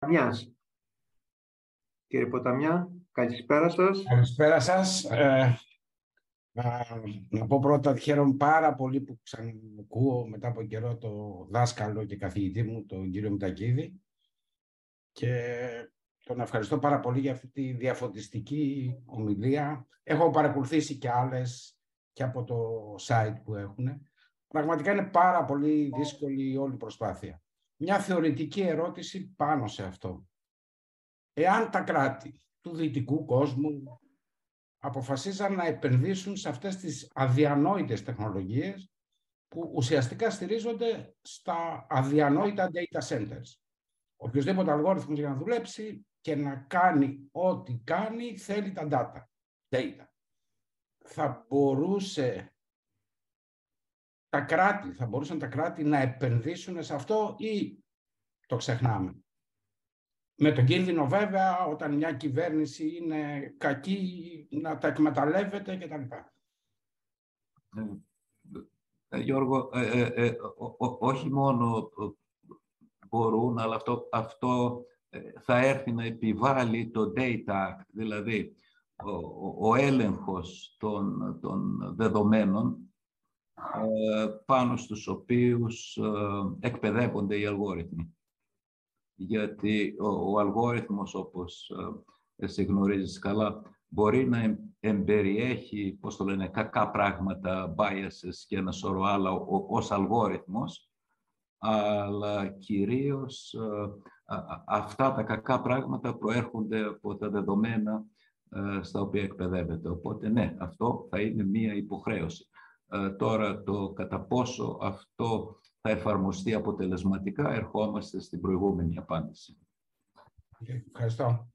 Ποταμιάς. Κύριε Ποταμιά, καλησπέρα σας. Καλησπέρα σας. Ε, να, πω πρώτα ότι χαίρομαι πάρα πολύ που ξανακούω μετά από καιρό το δάσκαλο και καθηγητή μου, τον κύριο Μητακίδη. Και τον ευχαριστώ πάρα πολύ για αυτή τη διαφωτιστική ομιλία. Έχω παρακολουθήσει και άλλες και από το site που έχουν. Πραγματικά είναι πάρα πολύ δύσκολη όλη η προσπάθεια μια θεωρητική ερώτηση πάνω σε αυτό. Εάν τα κράτη του δυτικού κόσμου αποφασίζαν να επενδύσουν σε αυτές τις αδιανόητες τεχνολογίες που ουσιαστικά στηρίζονται στα αδιανόητα data centers. Οποιοςδήποτε αλγόριθμος για να δουλέψει και να κάνει ό,τι κάνει θέλει τα data. data. Θα μπορούσε τα κράτη, θα μπορούσαν τα κράτη να επενδύσουν σε αυτό ή το ξεχνάμε. Με τον κίνδυνο βέβαια όταν μια κυβέρνηση είναι κακή να τα εκμεταλλεύεται κτλ. Ε, ε, Γιώργο, ε, ε, όχι μόνο μπορούν, αλλά αυτό, αυτό θα έρθει να επιβάλλει το Data δηλαδή ο, ο έλεγχος των, των δεδομένων ε, πάνω στους οποίους ε, εκπαιδεύονται οι αλγόριθμοι. Γιατί ο, ο αλγόριθμος, όπως ε, εσύ γνωρίζεις καλά, μπορεί να εμπεριέχει, πώς το λένε, κακά πράγματα, biases και ένα σωρό άλλα ως αλγόριθμος, αλλά κυρίως αυτά τα κακά πράγματα προέρχονται από τα δεδομένα στα οποία εκπαιδεύεται. Οπότε, ναι, αυτό θα είναι μία υποχρέωση. Ε, τώρα το κατά πόσο αυτό θα εφαρμοστεί αποτελεσματικά, ερχόμαστε στην προηγούμενη απάντηση. Ευχαριστώ.